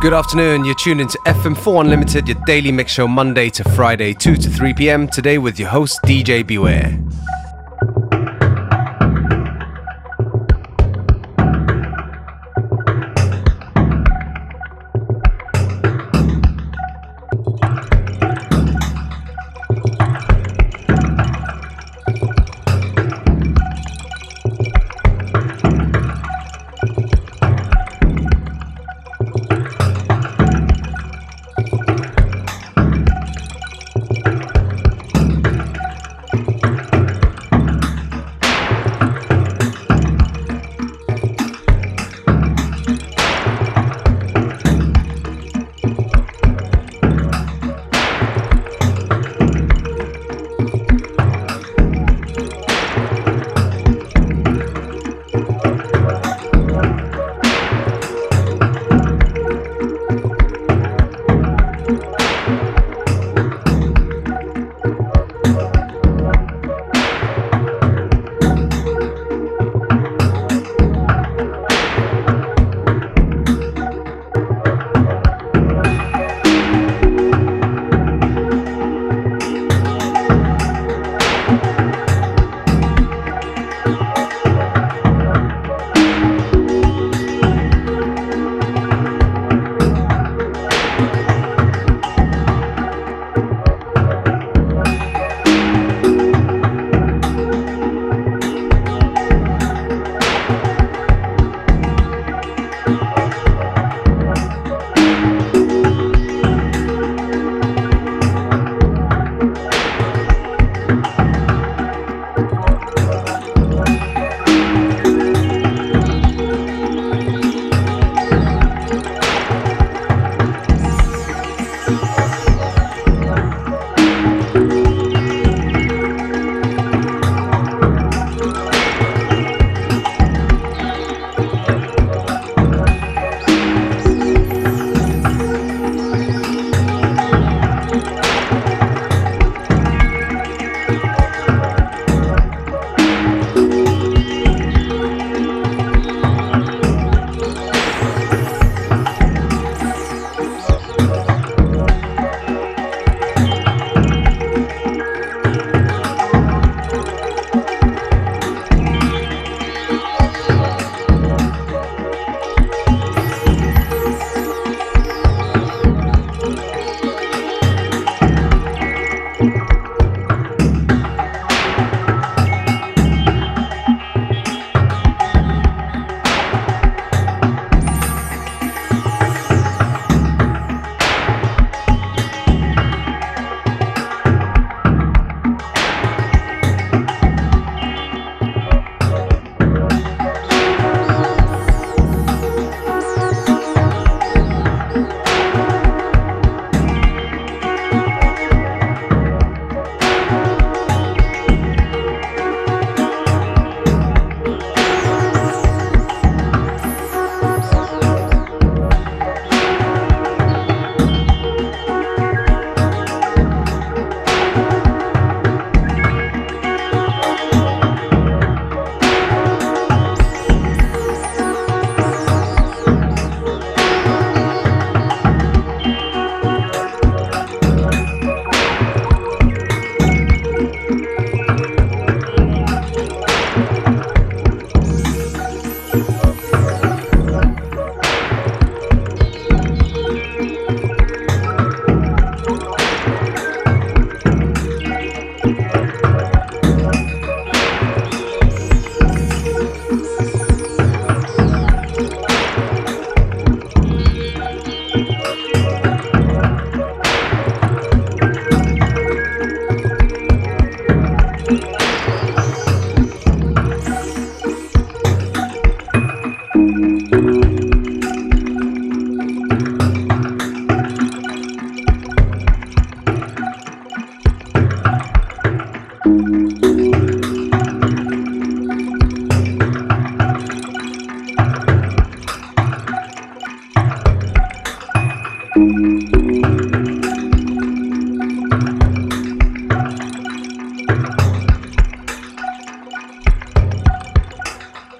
Good afternoon. You're tuned into FM4 Unlimited, your daily mix show Monday to Friday, 2 to 3 p.m. Today with your host, DJ Beware.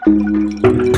Música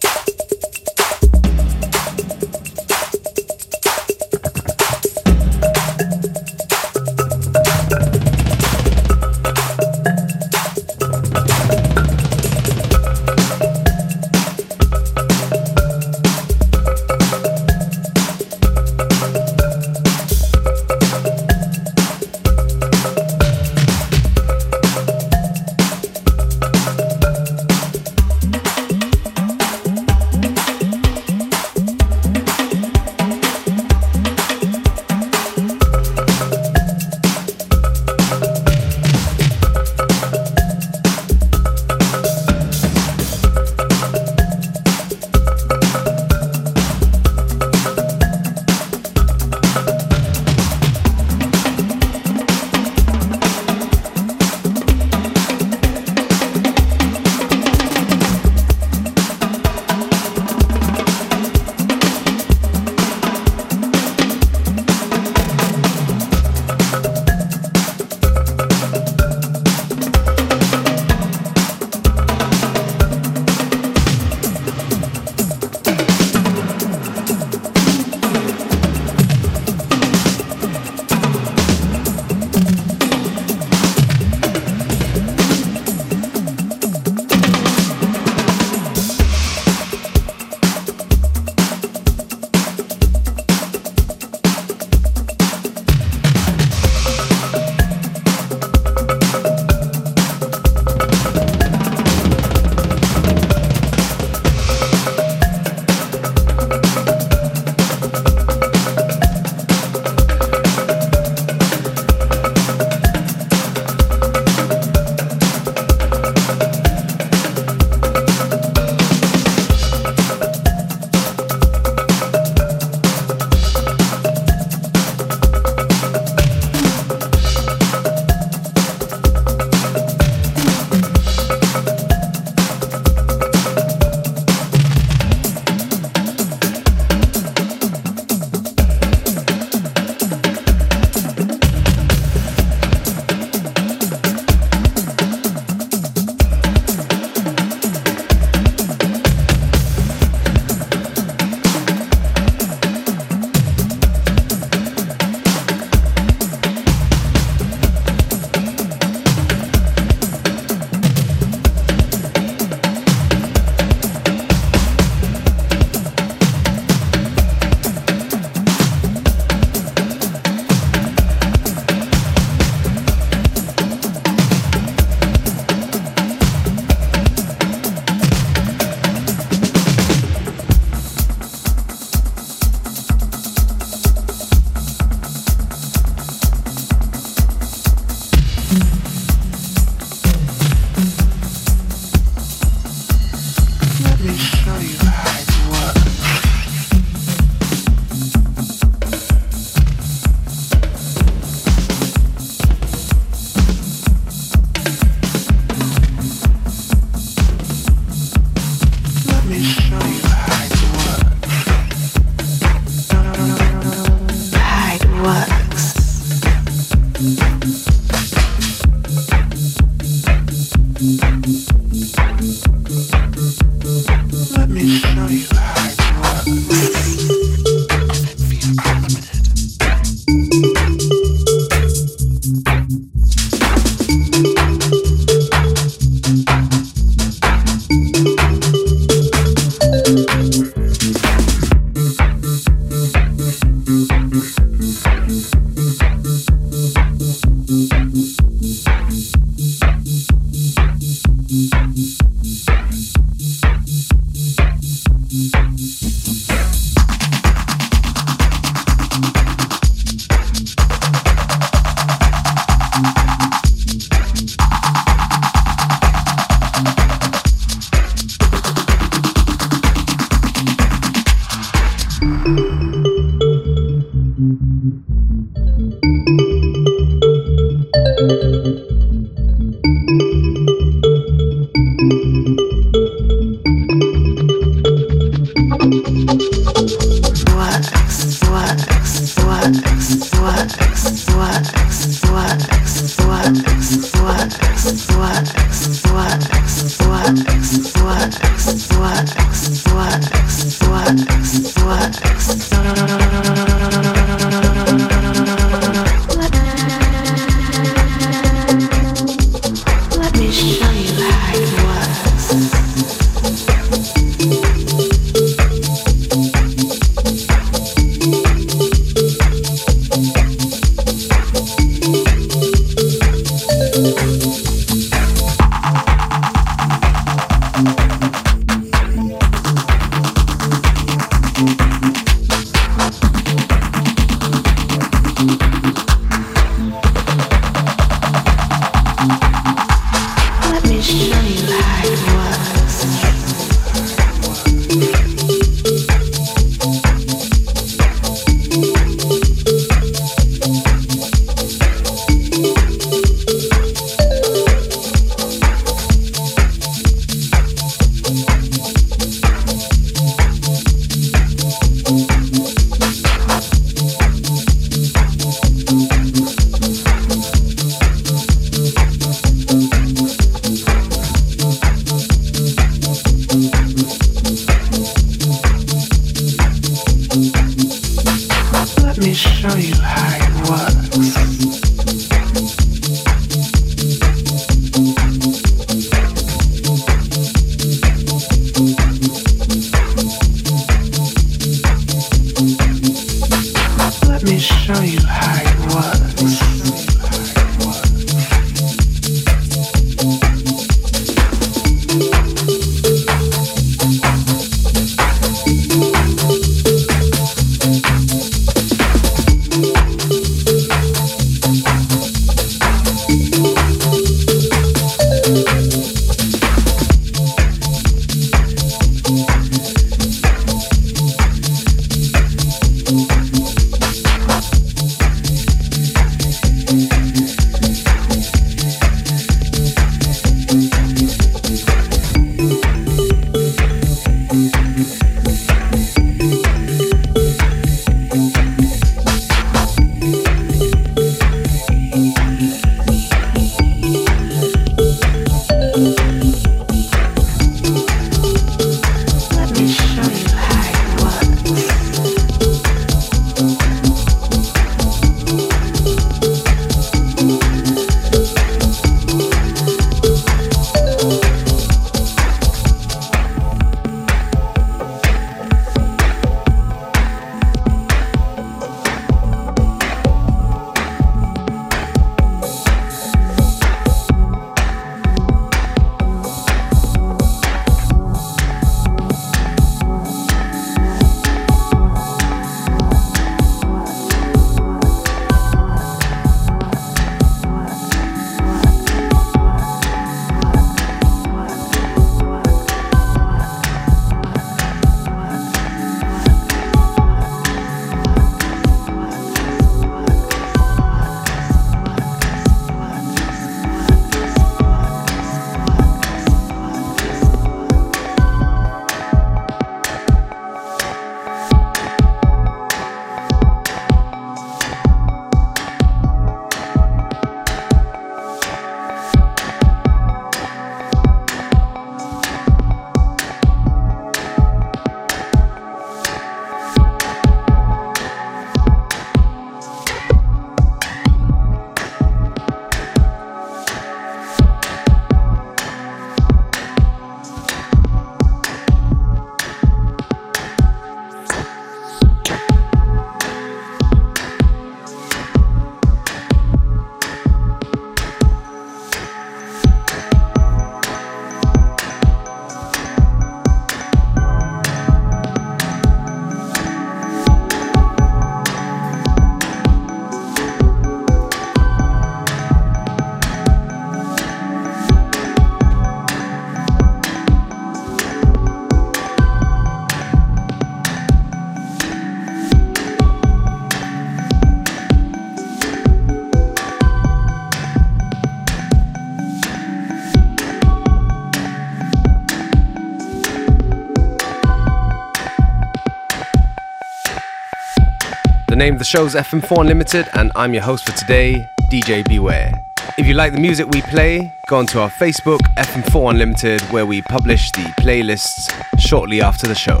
name of the show is FM4 Unlimited, and I'm your host for today, DJ Beware. If you like the music we play, go onto our Facebook, FM4 Unlimited, where we publish the playlists shortly after the show.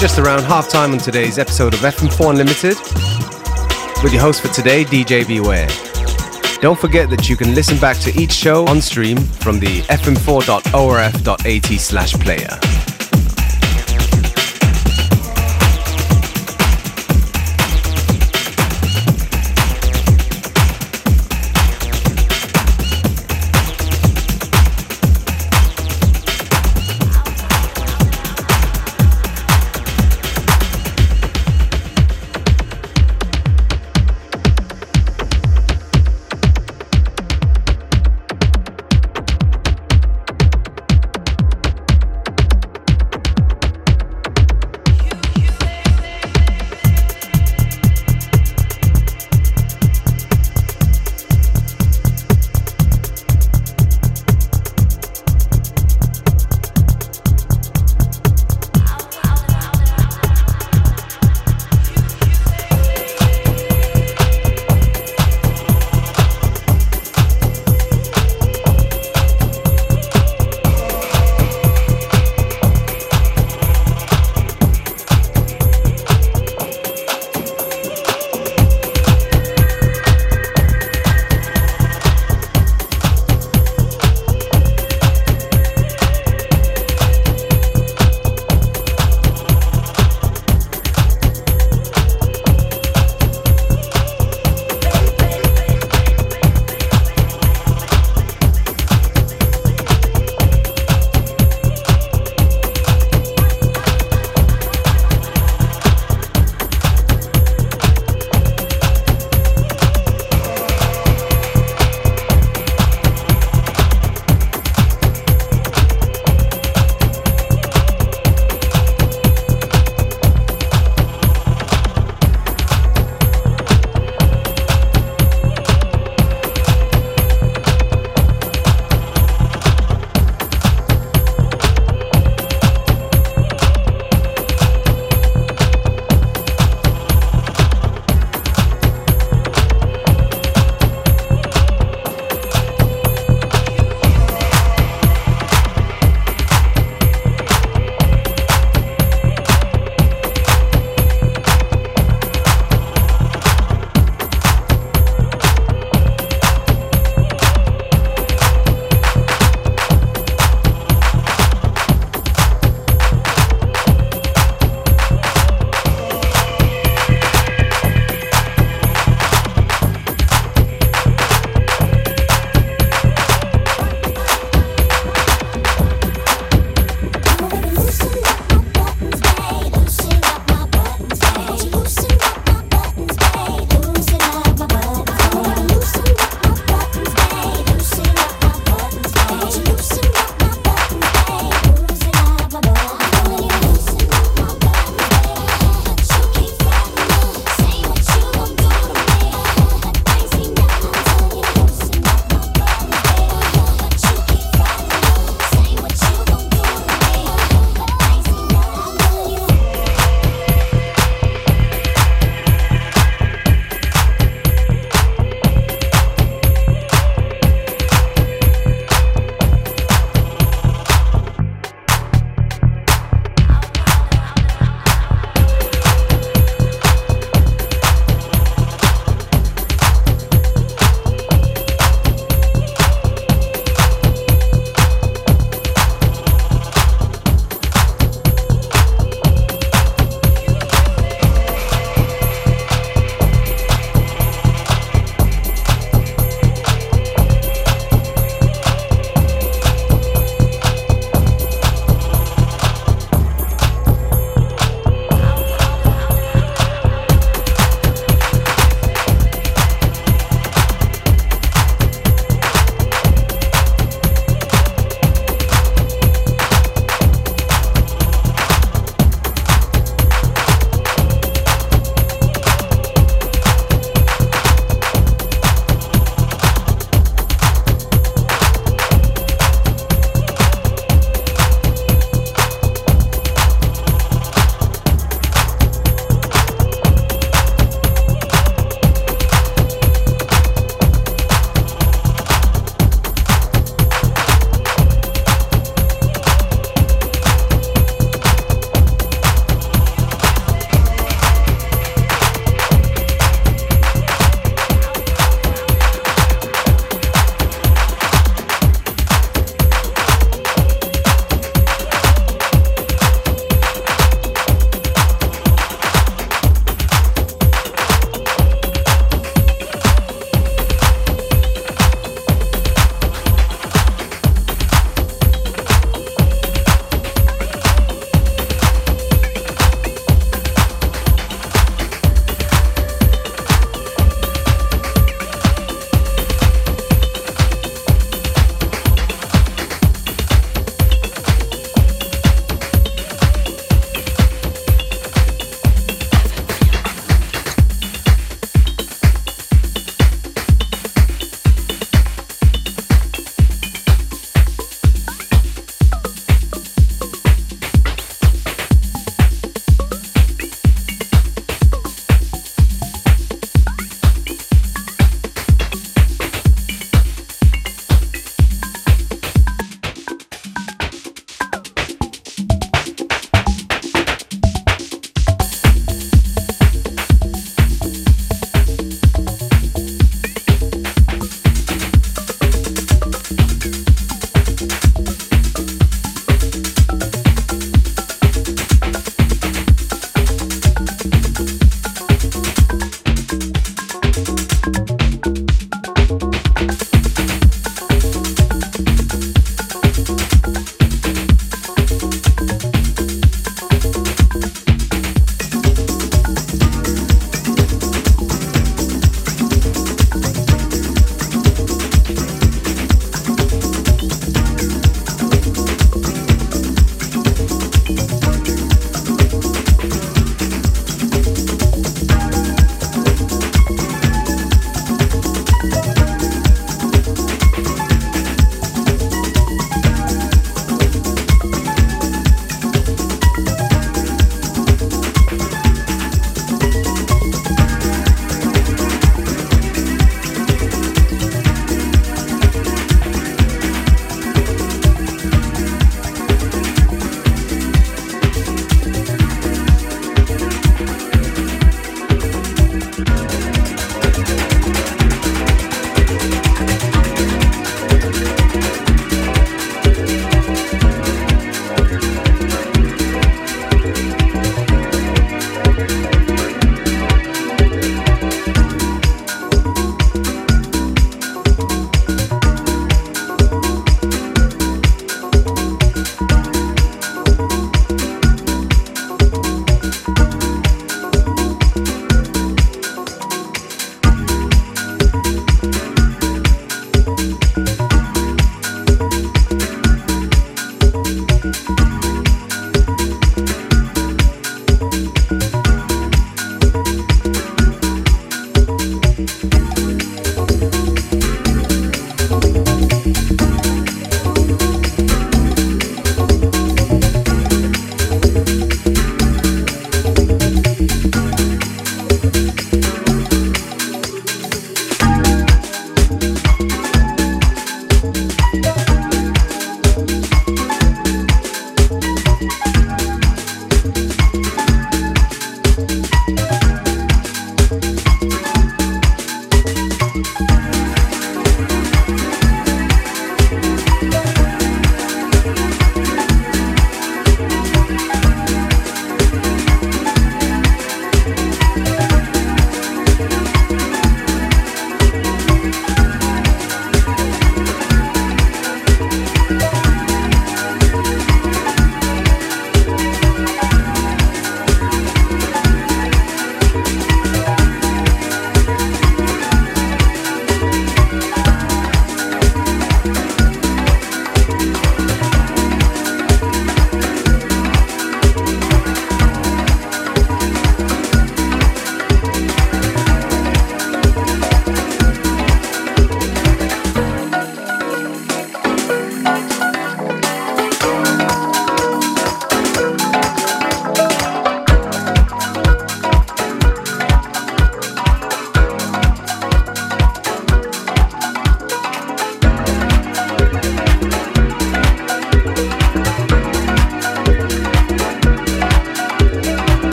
Just around half time on today's episode of FM4 Unlimited with your host for today, DJ Beware. Don't forget that you can listen back to each show on stream from the fm4.orf.at slash player.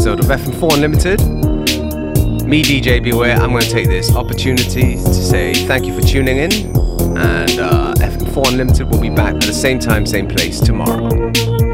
Episode of FM4 Unlimited. Me, DJ Beware, I'm going to take this opportunity to say thank you for tuning in, and uh, FM4 Unlimited will be back at the same time, same place tomorrow.